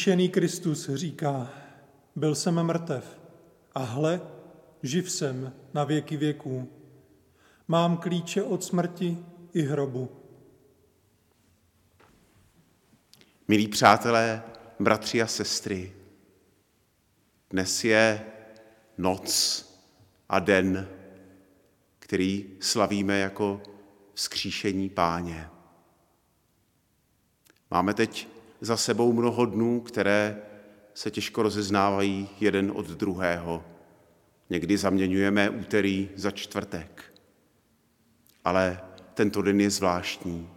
Vzkříšený Kristus říká, byl jsem mrtev a hle, živ jsem na věky věků. Mám klíče od smrti i hrobu. Milí přátelé, bratři a sestry, dnes je noc a den, který slavíme jako vzkříšení páně. Máme teď za sebou mnoho dnů, které se těžko rozeznávají jeden od druhého. Někdy zaměňujeme úterý za čtvrtek. Ale tento den je zvláštní.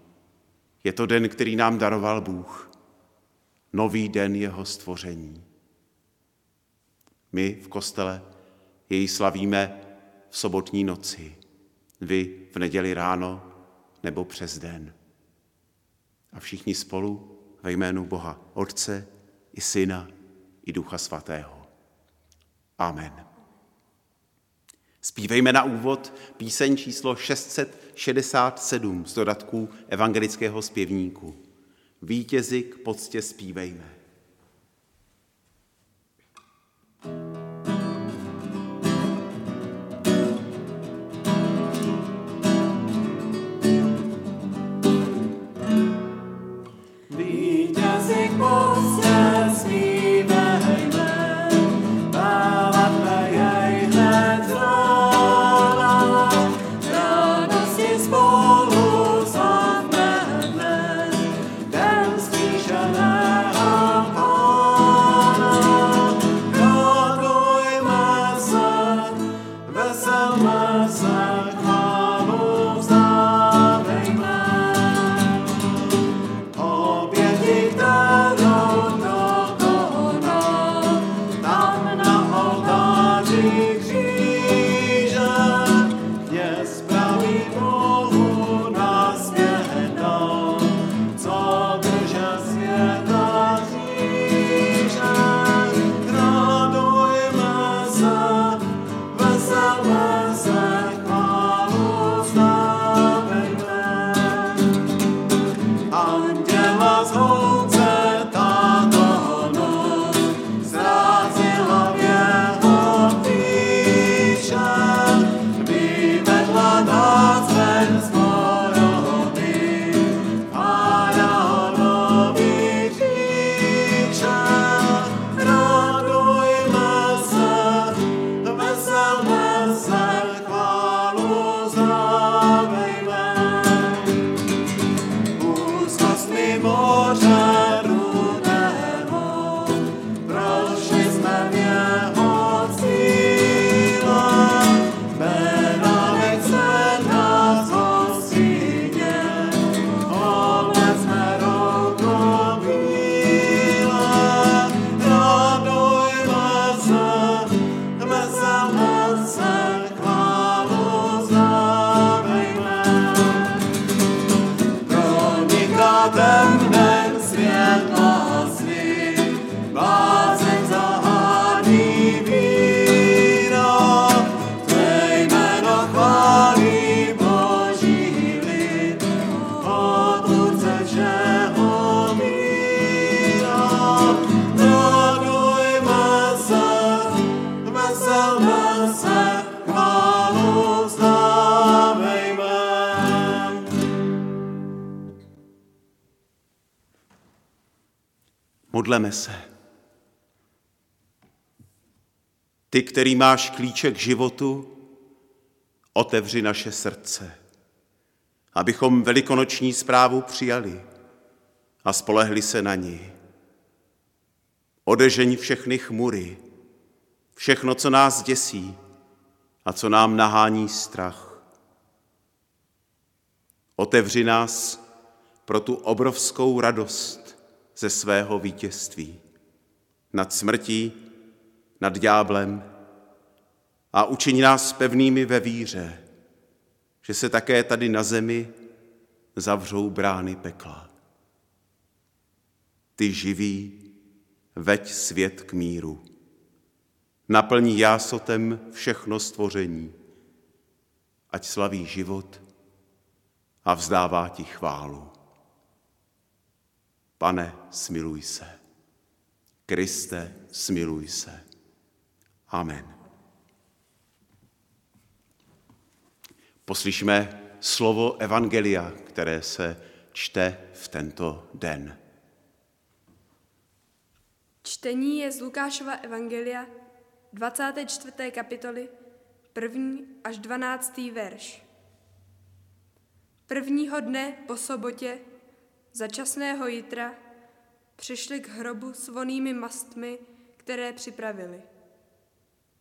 Je to den, který nám daroval Bůh. Nový den jeho stvoření. My v kostele jej slavíme v sobotní noci, vy v neděli ráno nebo přes den. A všichni spolu ve jménu Boha Otce i Syna i Ducha Svatého. Amen. Zpívejme na úvod píseň číslo 667 z dodatků evangelického zpěvníku. Vítězi k poctě zpívejme. Jésus. Modleme se. Ty, který máš klíče k životu, otevři naše srdce, abychom velikonoční zprávu přijali a spolehli se na ní. Odežeň všechny chmury všechno, co nás děsí a co nám nahání strach. Otevři nás pro tu obrovskou radost ze svého vítězství nad smrtí, nad ďáblem a učiň nás pevnými ve víře, že se také tady na zemi zavřou brány pekla. Ty živý, veď svět k míru. Naplní jásotem všechno stvoření, ať slaví život a vzdává ti chválu. Pane, smiluj se. Kriste, smiluj se. Amen. Poslyšme slovo Evangelia, které se čte v tento den. Čtení je z Lukášova Evangelia 24. kapitoly, 1. až 12. verš. Prvního dne po sobotě, začasného jitra, přišli k hrobu s vonými mastmi, které připravili.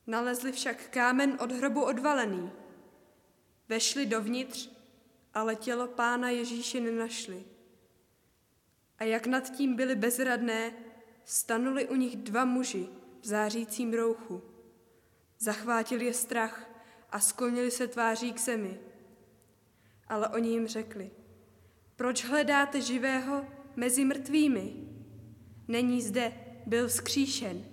Nalezli však kámen od hrobu odvalený. Vešli dovnitř, ale tělo pána Ježíše nenašli. A jak nad tím byli bezradné, stanuli u nich dva muži v zářícím rouchu. Zachvátil je strach a sklonili se tváří k zemi. Ale oni jim řekli, proč hledáte živého mezi mrtvými? Není zde, byl vzkříšen.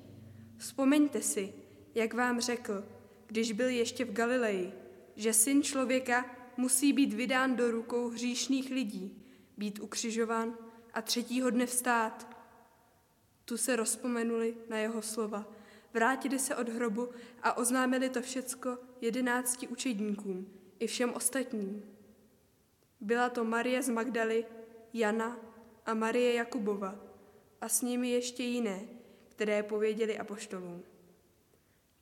Vzpomeňte si, jak vám řekl, když byl ještě v Galileji, že syn člověka musí být vydán do rukou hříšných lidí, být ukřižován a třetího dne vstát. Tu se rozpomenuli na jeho slova, vrátili se od hrobu a oznámili to všecko jedenácti učedníkům i všem ostatním. Byla to Marie z Magdaly, Jana a Marie Jakubova a s nimi ještě jiné, které pověděli apoštolům.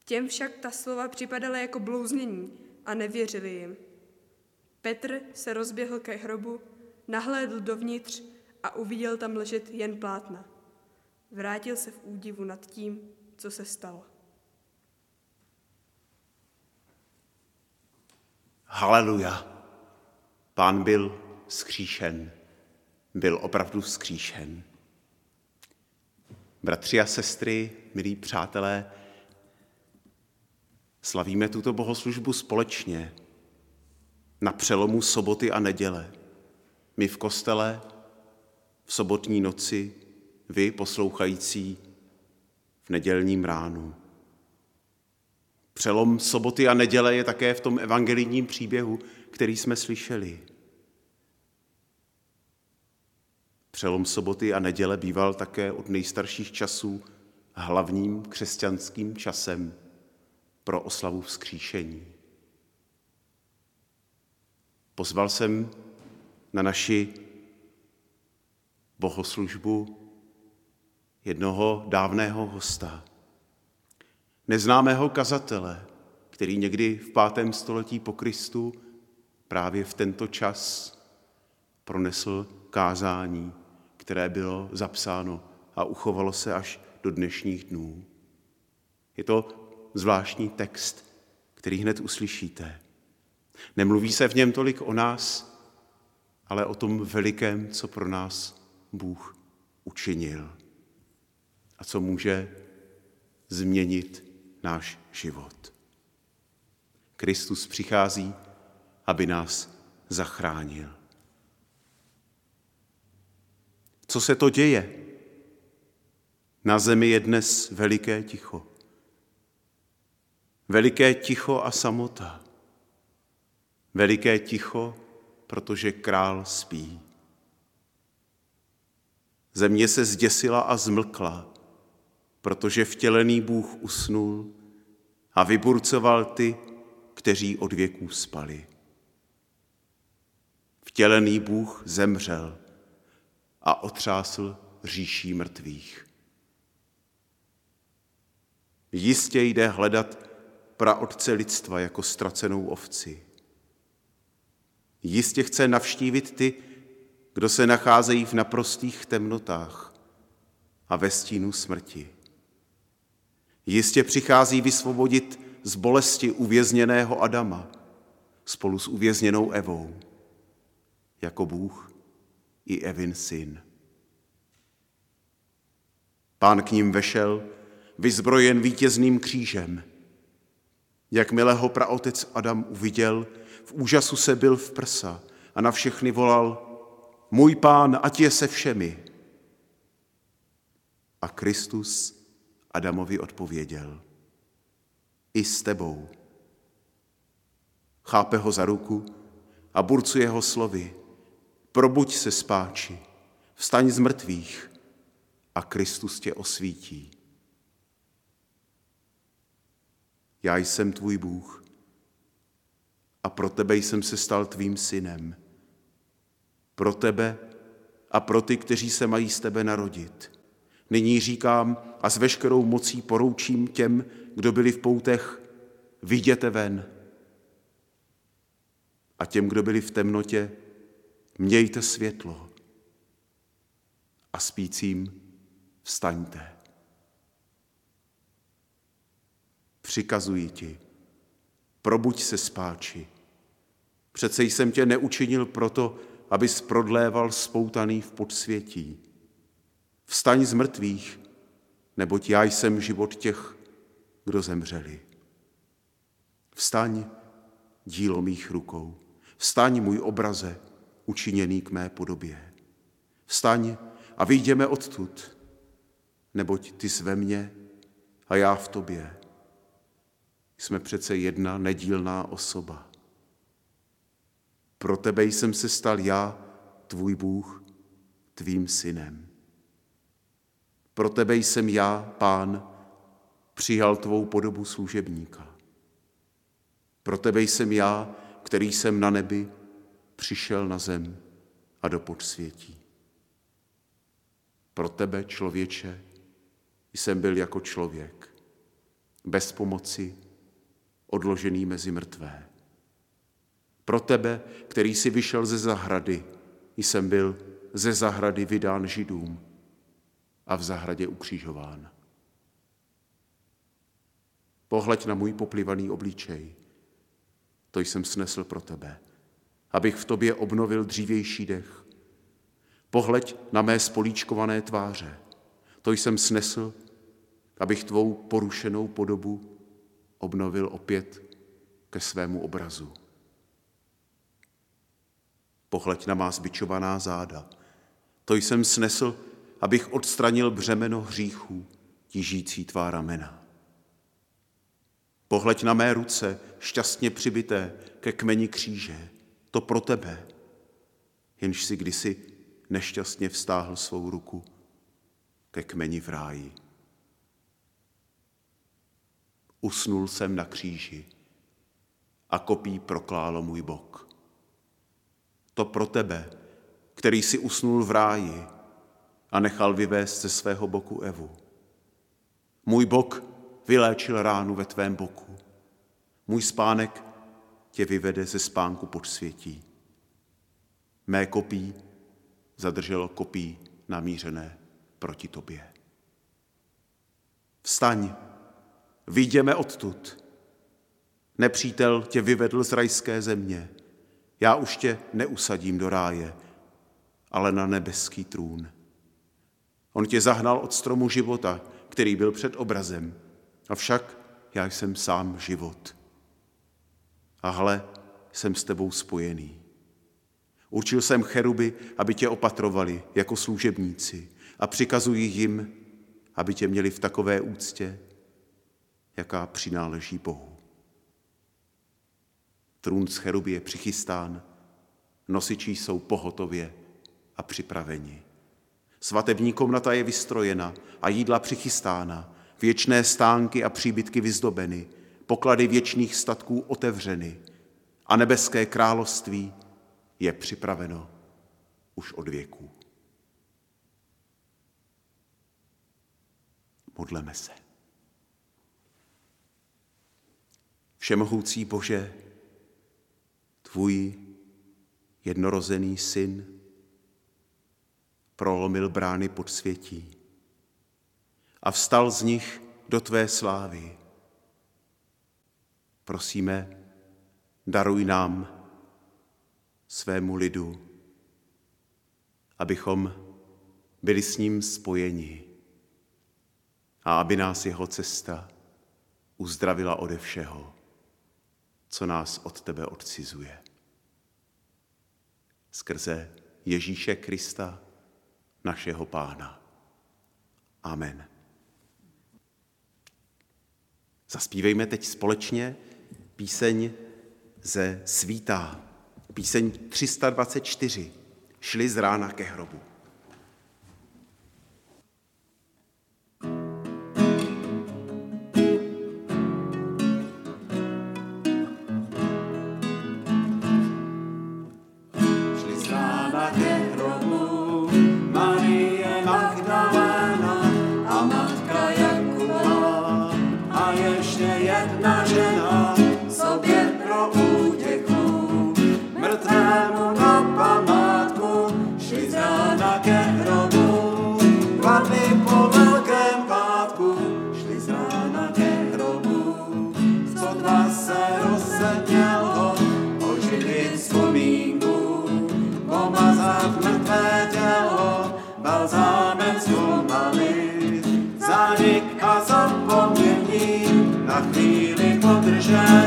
Těm však ta slova připadala jako blouznění a nevěřili jim. Petr se rozběhl ke hrobu, nahlédl dovnitř a uviděl tam ležet jen plátna. Vrátil se v údivu nad tím, co se stalo. Haleluja. Pán byl skříšen. Byl opravdu skříšen. Bratři a sestry, milí přátelé, slavíme tuto bohoslužbu společně na přelomu soboty a neděle. My v kostele, v sobotní noci, vy poslouchající v nedělním ránu. Přelom soboty a neděle je také v tom evangelijním příběhu, který jsme slyšeli. Přelom soboty a neděle býval také od nejstarších časů hlavním křesťanským časem pro oslavu vzkříšení. Pozval jsem na naši bohoslužbu jednoho dávného hosta, neznámého kazatele, který někdy v pátém století po Kristu právě v tento čas pronesl kázání, které bylo zapsáno a uchovalo se až do dnešních dnů. Je to zvláštní text, který hned uslyšíte. Nemluví se v něm tolik o nás, ale o tom velikém, co pro nás Bůh učinil a co může změnit náš život. Kristus přichází, aby nás zachránil. Co se to děje? Na zemi je dnes veliké ticho. Veliké ticho a samota. Veliké ticho, protože král spí. Země se zděsila a zmlkla, protože vtělený Bůh usnul a vyburcoval ty, kteří od věků spali. Vtělený Bůh zemřel a otřásl říší mrtvých. Jistě jde hledat praotce lidstva jako ztracenou ovci. Jistě chce navštívit ty, kdo se nacházejí v naprostých temnotách a ve stínu smrti. Jistě přichází vysvobodit z bolesti uvězněného Adama spolu s uvězněnou Evou, jako Bůh i Evin syn. Pán k ním vešel, vyzbrojen vítězným křížem. Jakmile ho praotec Adam uviděl, v úžasu se byl v prsa a na všechny volal, můj pán, ať je se všemi. A Kristus Adamovi odpověděl, i s tebou. Chápe ho za ruku a burcuje ho slovy, probuď se spáči, vstaň z mrtvých a Kristus tě osvítí. Já jsem tvůj Bůh a pro tebe jsem se stal tvým synem. Pro tebe a pro ty, kteří se mají z tebe narodit. Nyní říkám a s veškerou mocí poroučím těm, kdo byli v poutech, viděte ven. A těm, kdo byli v temnotě, mějte světlo. A spícím vstaňte. Přikazuji ti, probuď se spáči. Přece jsem tě neučinil proto, abys prodléval spoutaný v podsvětí. Vstaň z mrtvých, neboť já jsem život těch, kdo zemřeli. Vstaň, dílo mých rukou. Vstaň, můj obraze, učiněný k mé podobě. Vstaň a vyjdeme odtud, neboť ty jsi ve mně a já v tobě. Jsme přece jedna nedílná osoba. Pro tebe jsem se stal já, tvůj Bůh, tvým synem. Pro tebe jsem já, pán, přijal tvou podobu služebníka. Pro tebe jsem já, který jsem na nebi, přišel na zem a do podsvětí. Pro tebe, člověče, jsem byl jako člověk, bez pomoci, odložený mezi mrtvé. Pro tebe, který si vyšel ze zahrady, jsem byl ze zahrady vydán židům a v zahradě ukřižován. Pohleď na můj poplivaný obličej, to jsem snesl pro tebe, abych v tobě obnovil dřívější dech. Pohleď na mé spolíčkované tváře, to jsem snesl, abych tvou porušenou podobu obnovil opět ke svému obrazu. Pohleď na má zbičovaná záda, to jsem snesl, abych odstranil břemeno hříchů, tížící tvá ramena. Pohleď na mé ruce, šťastně přibité ke kmeni kříže, to pro tebe, jenž si kdysi nešťastně vstáhl svou ruku ke kmeni v ráji. Usnul jsem na kříži a kopí proklálo můj bok. To pro tebe, který si usnul v ráji a nechal vyvést ze svého boku Evu. Můj bok vyléčil ránu ve tvém boku. Můj spánek tě vyvede ze spánku podsvětí. Mé kopí zadrželo kopí namířené proti tobě. Vstaň, vyjdeme odtud. Nepřítel tě vyvedl z rajské země. Já už tě neusadím do ráje, ale na nebeský trůn. On tě zahnal od stromu života, který byl před obrazem. Avšak já jsem sám život. A hle, jsem s tebou spojený. Určil jsem cheruby, aby tě opatrovali jako služebníci a přikazuji jim, aby tě měli v takové úctě, jaká přináleží Bohu. Trůn z cheruby je přichystán, nosiči jsou pohotově a připraveni. Svatební komnata je vystrojena a jídla přichystána, věčné stánky a příbytky vyzdobeny, poklady věčných statků otevřeny a nebeské království je připraveno už od věků. Modleme se. Všemohoucí Bože, tvůj jednorozený syn prolomil brány podsvětí a vstal z nich do tvé slávy. Prosíme, daruj nám, svému lidu, abychom byli s ním spojeni a aby nás jeho cesta uzdravila ode všeho, co nás od tebe odcizuje. Skrze Ježíše Krista, našeho Pána. Amen. Zaspívejme teď společně píseň ze svítá, píseň 324, šli z rána ke hrobu. Sklonili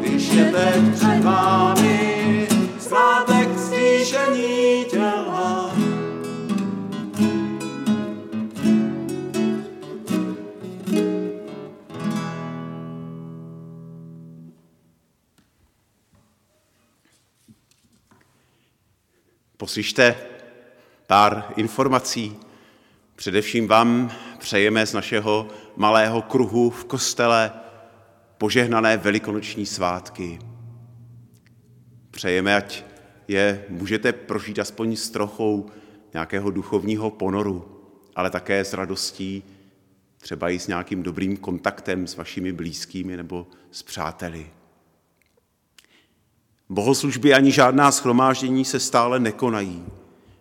když je teď před vámi svátek zkříšení Poslyšte pár informací. Především vám přejeme z našeho malého kruhu v kostele požehnané velikonoční svátky. Přejeme, ať je můžete prožít aspoň s trochou nějakého duchovního ponoru, ale také s radostí, třeba i s nějakým dobrým kontaktem s vašimi blízkými nebo s přáteli. Bohoslužby ani žádná schromáždění se stále nekonají.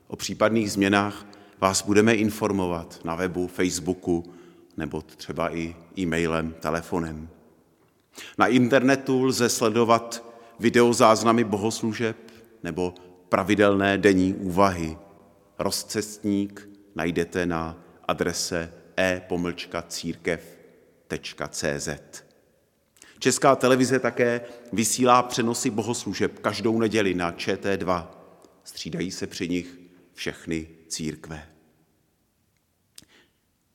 O případných změnách vás budeme informovat na webu, Facebooku nebo třeba i e-mailem, telefonem. Na internetu lze sledovat videozáznamy bohoslužeb nebo pravidelné denní úvahy. Rozcestník najdete na adrese e-církev.cz. Česká televize také vysílá přenosy bohoslužeb každou neděli na ČT2. Střídají se při nich všechny církve.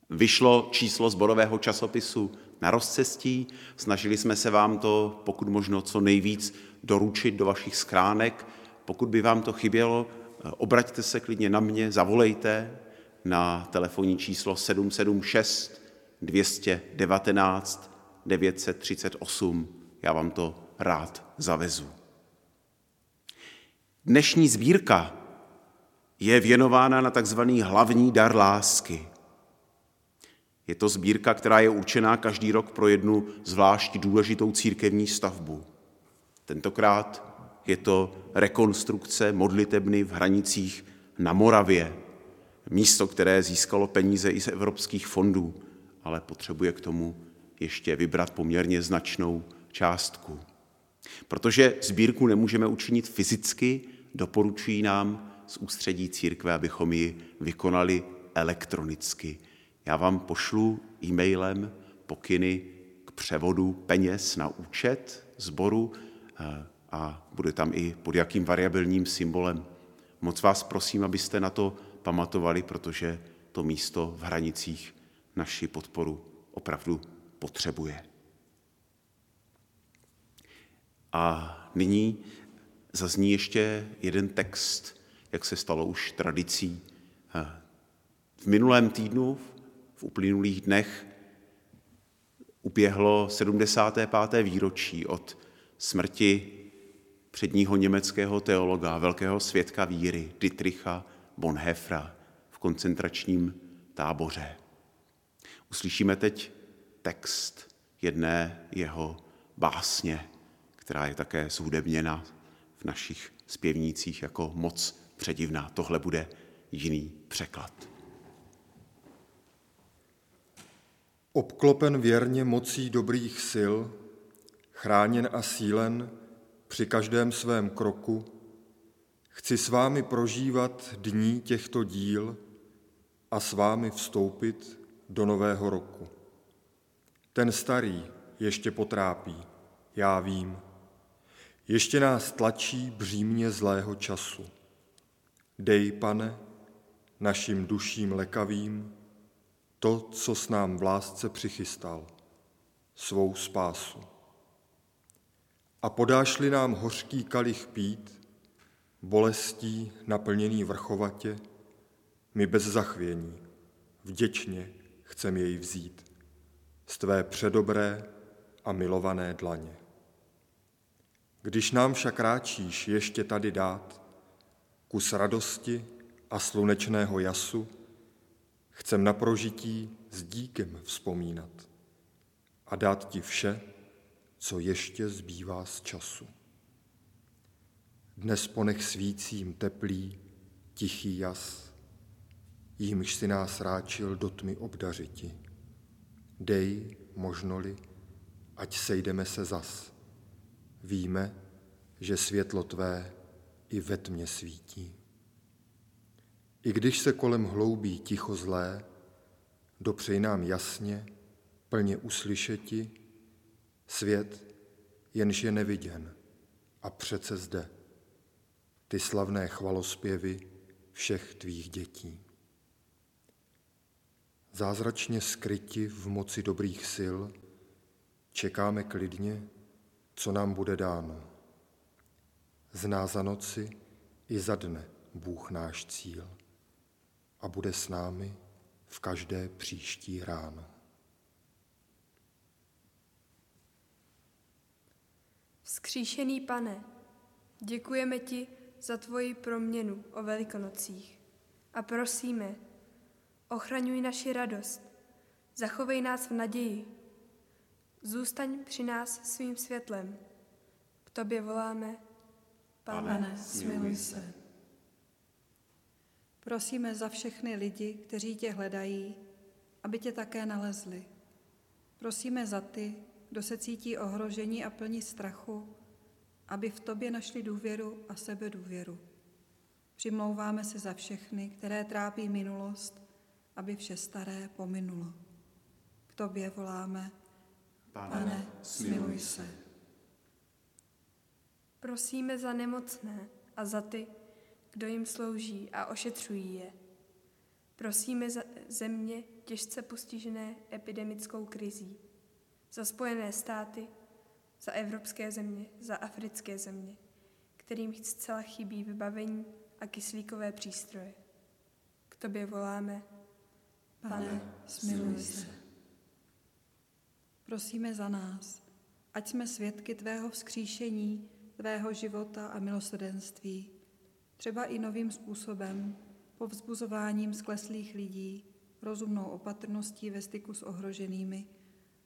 Vyšlo číslo zborového časopisu na rozcestí, snažili jsme se vám to pokud možno co nejvíc doručit do vašich schránek. Pokud by vám to chybělo, obraťte se klidně na mě, zavolejte na telefonní číslo 776 219 938. Já vám to rád zavezu. Dnešní sbírka je věnována na takzvaný hlavní dar lásky. Je to sbírka, která je určená každý rok pro jednu zvlášť důležitou církevní stavbu. Tentokrát je to rekonstrukce modlitebny v hranicích na Moravě, místo, které získalo peníze i z evropských fondů, ale potřebuje k tomu ještě vybrat poměrně značnou částku. Protože sbírku nemůžeme učinit fyzicky, doporučují nám z ústředí církve, abychom ji vykonali elektronicky. Já vám pošlu e-mailem pokyny k převodu peněz na účet sboru eh, a bude tam i pod jakým variabilním symbolem. Moc vás prosím, abyste na to pamatovali, protože to místo v hranicích naši podporu opravdu potřebuje. A nyní zazní ještě jeden text, jak se stalo už tradicí. V minulém týdnu, v uplynulých dnech, uběhlo 75. výročí od smrti předního německého teologa, velkého svědka víry, Dietricha Bonhoeffera v koncentračním táboře. Uslyšíme teď text jedné jeho básně, která je také zhudebněna v našich zpěvnících jako moc předivná. Tohle bude jiný překlad. Obklopen věrně mocí dobrých sil, chráněn a sílen při každém svém kroku, chci s vámi prožívat dní těchto díl a s vámi vstoupit do nového roku. Ten starý ještě potrápí, já vím. Ještě nás tlačí břímně zlého času. Dej, pane, našim duším lekavým to, co s nám v lásce přichystal, svou spásu. A podášli nám hořký kalich pít, bolestí naplněný vrchovatě, my bez zachvění, vděčně chcem jej vzít z tvé předobré a milované dlaně. Když nám však ráčíš ještě tady dát kus radosti a slunečného jasu, chcem na prožití s díkem vzpomínat a dát ti vše, co ještě zbývá z času. Dnes ponech svícím teplý, tichý jas, jímž si nás ráčil do tmy obdařiti. Dej, možnoli, ať sejdeme se zas. Víme, že světlo tvé i ve tmě svítí. I když se kolem hloubí ticho zlé, dopřej nám jasně, plně uslyšeti, svět, jenž je neviděn a přece zde, ty slavné chvalospěvy všech tvých dětí. Zázračně skryti v moci dobrých sil, čekáme klidně, co nám bude dáno. Zná za noci i za dne Bůh náš cíl a bude s námi v každé příští ráno. Skříšený pane, děkujeme ti za tvoji proměnu o velikonocích a prosíme, ochraňuj naši radost, zachovej nás v naději, zůstaň při nás svým světlem. K tobě voláme, pane, pane smiluj se. Prosíme za všechny lidi, kteří tě hledají, aby tě také nalezli. Prosíme za ty, kdo se cítí ohrožení a plní strachu, aby v tobě našli důvěru a sebe důvěru. Přimlouváme se za všechny, které trápí minulost, aby vše staré pominulo. K tobě voláme, Pane, Pane smiluj se. Prosíme za nemocné a za ty, kdo jim slouží a ošetřují je. Prosíme za země těžce postižené epidemickou krizí, za Spojené státy, za evropské země, za africké země, kterým zcela chybí vybavení a kyslíkové přístroje. K tobě voláme, Pane, smiluj se. Prosíme za nás, ať jsme svědky Tvého vzkříšení, Tvého života a milosrdenství, třeba i novým způsobem, povzbuzováním skleslých lidí, rozumnou opatrností ve styku s ohroženými,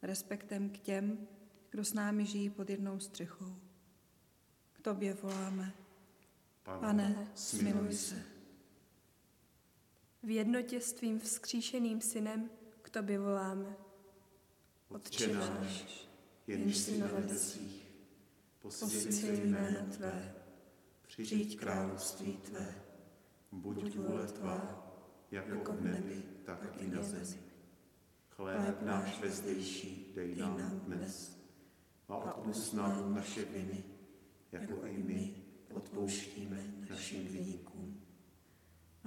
respektem k těm, kdo s námi žijí pod jednou střechou. K tobě voláme. Pane, smiluj se. V jednotě s tvým vzkříšeným synem k tobě voláme. Otče náš, jenž jsi na nebesích, posvěd se jméno Tvé, přijď království Tvé, buď vůle Tvá, jako v nebi, tak i na zemi. Chléb náš vezdejší dej nám dnes. a odpust nám naše viny, jako i my odpouštíme našim viníkům.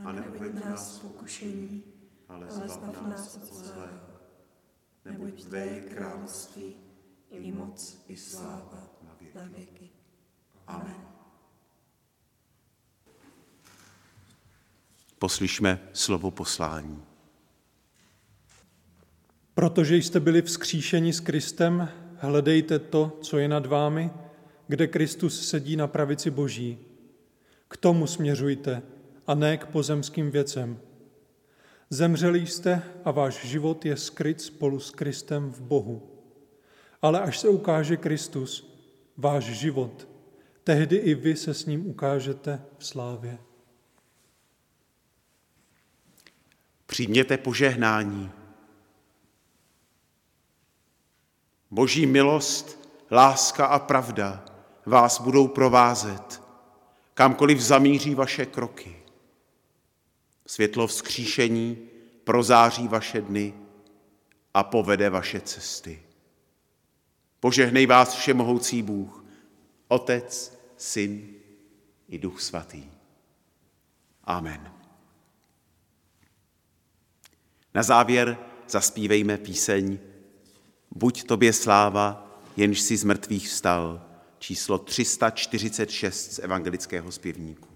A neuved nás v pokušení, ale zbav nás od zlého. Neboť Tvé je království, i moc, i sláva na věky. Amen. Poslyšme slovo poslání. Protože jste byli vzkříšeni s Kristem, hledejte to, co je nad vámi, kde Kristus sedí na pravici Boží. K tomu směřujte a ne k pozemským věcem. Zemřeli jste a váš život je skryt spolu s Kristem v Bohu. Ale až se ukáže Kristus, váš život, tehdy i vy se s ním ukážete v slávě. Přijměte požehnání. Boží milost, láska a pravda vás budou provázet, kamkoliv zamíří vaše kroky. Světlo vzkříšení prozáří vaše dny a povede vaše cesty. Požehnej vás všemohoucí Bůh, Otec, Syn i Duch Svatý. Amen. Na závěr zaspívejme píseň Buď tobě sláva, jenž si z mrtvých vstal, číslo 346 z evangelického zpěvníku.